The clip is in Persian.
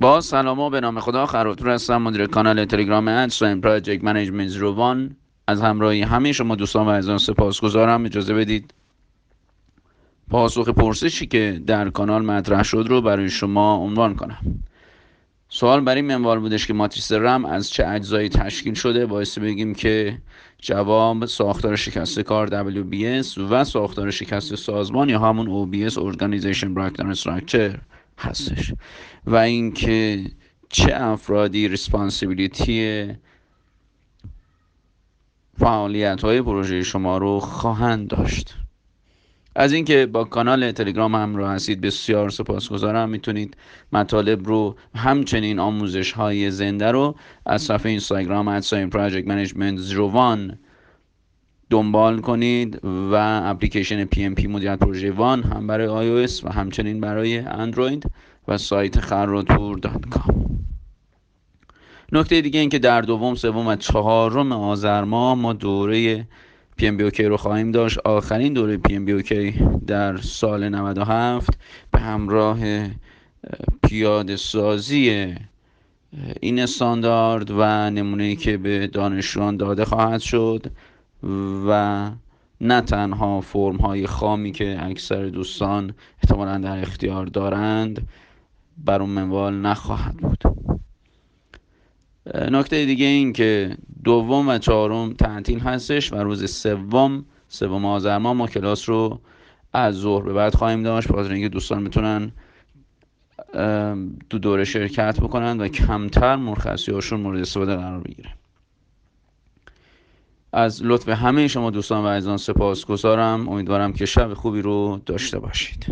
با سلام به نام خدا خرابتور هستم. مدیر کانال تلگرام ادساین پراجکت منیجمنت روان از همراهی همه شما دوستان و عزیزان سپاسگزارم. اجازه بدید پاسخ پرسشی که در کانال مطرح شد رو برای شما عنوان کنم. سوال برای منوال بودش که ماتریس رم از چه اجزایی تشکیل شده؟ باعث بگیم که جواب ساختار شکست کار WBS و ساختار شکست سازمان یا همون OBS Organization Breakdown Structure هستش. و اینکه چه افرادی responsibility فعالیت های پروژه شما رو خواهند داشت. از اینکه با کانال تلگرام همراه هستید بسیار سپاسگزارم. می‌تونید مطالب رو همچنین آموزش های زنده رو از صفحه اینستاگرام at sign project management زروان دنبال کنید و اپلیکیشن PMP مدیریت پروژه وان هم برای iOS و همچنین برای اندروید و سایت خراتور.com نکته دیگه این که در دوم سوم و چهارم آذر ماه ما دوره PMP رو خواهیم داشت. آخرین دوره PMP در سال 97 به همراه پیاده سازی این استاندارد و نمونه که به دانشجویان داده خواهد شد. و نه تنها فرم های خامی که اکثر دوستان احتمالا در اختیار دارند بر اون منوال نخواهد بود. نکته دیگه این که دوم و چهارم تعطیل هستش و روز سوم سوم آذر ما کلاس رو از ظهر به بعد خواهیم داشت بخاطر اینکه دوستان می‌تونن دو دوره شرکت بکنن و کمتر مرخصی هاشون مورد استفاده قرار بگیره از لطف همه شما دوستان و عزیزان سپاس گذارم امیدوارم که شب خوبی رو داشته باشید.